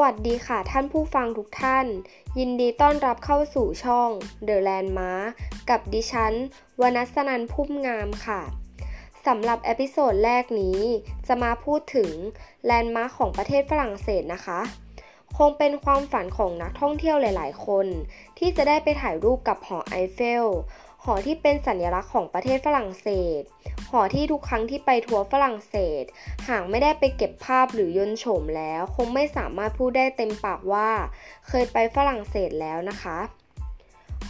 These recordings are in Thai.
วัสดีค่ะท่านผู้ฟังทุกท่าน ยินดีต้อนรับเข้าสู่ช่อง The Landmark กับดิฉันวนัสนันพุ่มงามค่ะสำหรับ episode แรกนี้จะมาพูดถึง landmark ของประเทศฝรั่งเศสนะคะ คงเป็นความฝันของนักท่องเที่ยวหลาย ๆ คน ที่จะได้ไปถ่ายรูปกับหอไอเฟล หอที่เป็นสัญลักษณ์ของประเทศฝรั่งเศส หอที่ทุกครั้งที่ไปทัวร์ฝรั่งเศส หากไม่ได้ไปเก็บภาพหรือยนโฉมแล้ว คงไม่สามารถพูดได้เต็มปากว่า เคยไปฝรั่งเศสแล้วนะคะ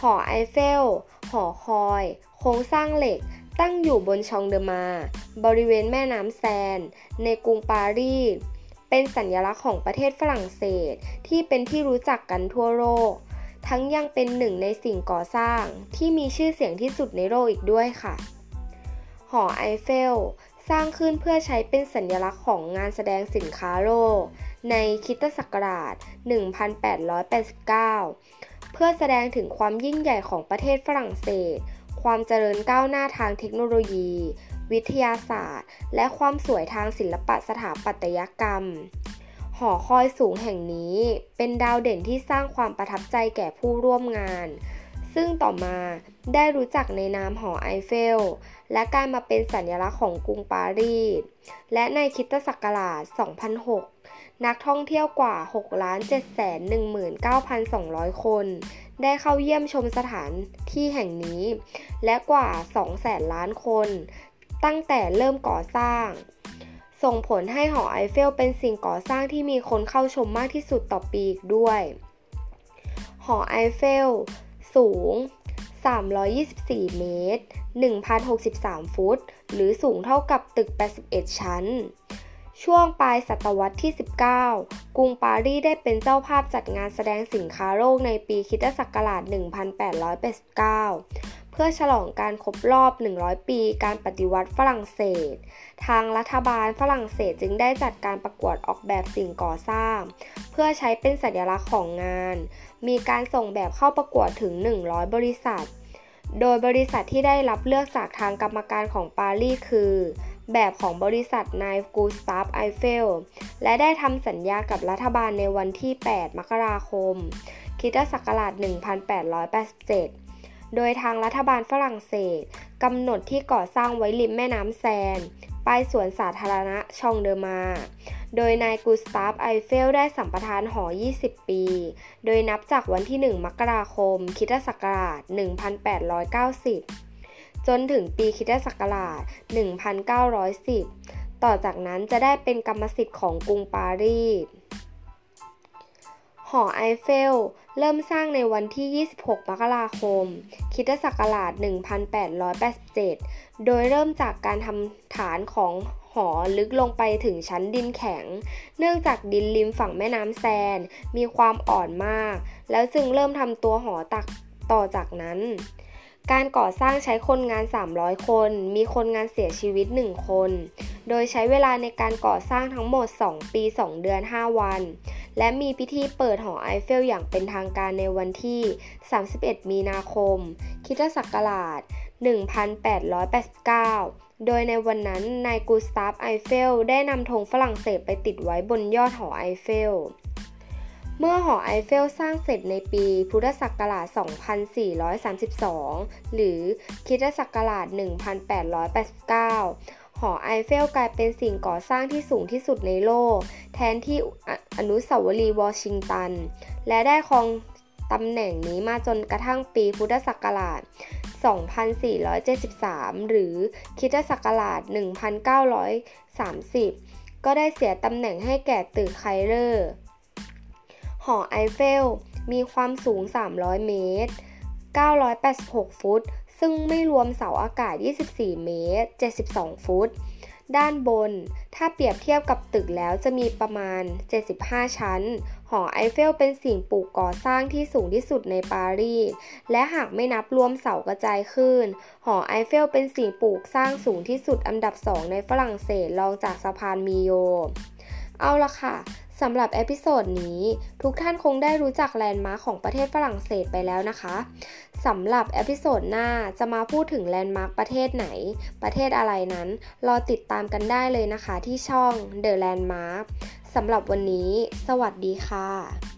หอไอเฟล หอคอย โครงสร้างเหล็ก ตั้งอยู่บนชองเดอมา บริเวณแม่น้ำแซน ในกรุงปารีส เป็นสัญลักษณ์ของประเทศฝรั่งเศสที่เป็นที่รู้จักกันทั่วโลก ทั้งยังเป็นหนึ่งในสิ่งก่อสร้างที่มีชื่อเสียงที่สุดในโลกอีกด้วยค่ะ หอไอเฟล สร้างขึ้นเพื่อใช้เป็นสัญลักษณ์ของงานแสดงสินค้าโลก ในคิตศักราช 1889 เพื่อแสดงถึงความยิ่งใหญ่ของประเทศฝรั่งเศส ความเจริญก้าวหน้าทางเทคโนโลยี วิทยาศาสตร์ และความสวยทางศิลปะสถาปัตยกรรม หอคอยสูงแห่งนี้เป็นดาวเด่นที่สร้างความประทับใจแก่ผู้ร่วมงาน ซึ่งต่อมาได้รู้จักในนามหอไอเฟล และการมาเป็นสัญลักษณ์ของกรุงปารีส และในคิตศักราช 2006 นักท่องเที่ยวกว่า 6,719,200 คน ได้เข้าเยี่ยมชมสถานที่แห่งนี้ และกว่า 200,000ล้านคน ตั้งแต่เริ่มก่อสร้าง ส่งผลให้หอไอเฟลเป็นสิ่งก่อสร้างที่มีคนเข้าชมมากที่สุดต่อปีอีกด้วย หอไอเฟล สูง 324 เมตร 1,063 ฟุต หรือสูงเท่ากับตึก 81 ชั้น ช่วงปลายศตวรรษที่ 19 กรุงปารีสได้เป็นเจ้าภาพจัดงานแสดงสินค้าโลกในปีคิตศักราช 1889 เพื่อฉลองการครบรอบ 100 ปี การปฏิวัติฝรั่งเศส ทางรัฐบาลฝรั่งเศสจึงได้จัดการประกวดออกแบบสิ่งก่อสร้าง เพื่อใช้เป็นสัญลักษณ์ของงาน มีการส่งแบบเข้าประกวดถึง 100 บริษัท โดยบริษัทที่ได้รับเลือกจากทางกรรมการของปารีสคือ แบบของบริษัทนายกูสตาฟไอเฟล และได้ทำสัญญากับรัฐบาลในวันที่ 8 มกราคมคิตศักราช1887 โดยทางรัฐบาลฝรั่งเศสกำหนดที่ก่อสร้างไว้ริมแม่น้ำแซนปลายสวนสาธารณะชองเดอมา โดยนายกูสตาฟไอเฟลได้สัมปทานหอ 20 ปี โดยนับจากวันที่ 1 มกราคมคิตศักราช 1890 จนถึงปีคิตศักราช 1910 ต่อจากนั้นจะได้เป็นกรรมสิทธิ์ของกรุงปารีส หอไอเฟล เริ่มสร้างในวันที่ 26 มกราคม คิตศักราช 1887 โดยเริ่มจากการทำฐานของหอลึกลงไปถึงชั้นดินแข็ง เนื่องจากดินริมฝั่งแม่น้ำแซน มีความอ่อนมาก แล้วจึงเริ่มทำตัวหอตักต่อจากนั้น การก่อสร้างใช้คนงาน 300 คน มีคนงานเสียชีวิต 1 คน โดยใช้เวลาในการก่อสร้างทั้งหมด 2 ปี 2 เดือน 5 วัน และมีพิธีเปิดหอไอเฟลอย่างเป็นทางการในวันที่ 31 มีนาคมคริสต์ศักราช 1889 โดยในวันนั้นนายกูสตาฟไอเฟลได้นำธงฝรั่งเศสไปติดไว้บนยอดหอไอเฟล เมื่อหอไอเฟลสร้างเสร็จในปีพุทธศักราช 2432 หรือคริสต์ศักราช 1889 หอไอเฟลกลายเป็นสิ่งก่อสร้างที่สูงที่สุดในโลก แทนที่อนุสาวรีย์วอชิงตัน และได้ครองตำแหน่งนี้มาจนกระทั่งปีพุทธศักราช 2473 หรือคิตศักราช 1930 ก็ได้เสียตำแหน่งให้แก่ตึกไคเลอร์ หอไอเฟลมีความสูง 300 เมตร 986 ฟุต ซึ่งไม่รวมเสาอากาศ 24 เมตร 72 ฟุต ด้านบน ถ้าเปรียบเทียบกับตึกแล้วจะมีประมาณ 75 ชั้น หอไอเฟลเป็นสิ่งปลูกก่อสร้างที่สูงที่สุดในปารีส และหากไม่นับรวมเสากระจายคลื่น หอไอเฟลเป็นสิ่งปลูกสร้างสูงที่สุดอันดับ2ในฝรั่งเศสรองจากสะพานมีโยเอาละค่ะ สำหรับ episode นี้ ทุกท่านคงได้รู้จัก landmark ของประเทศฝรั่งเศสไปแล้วนะคะสำหรับ episode หน้าจะมาพูดถึงแลนด์มาร์คประเทศไหน ประเทศอะไรนั้น รอติดตามกันได้เลยนะคะที่ช่อง The Landmark สำหรับวันนี้ สวัสดีค่ะ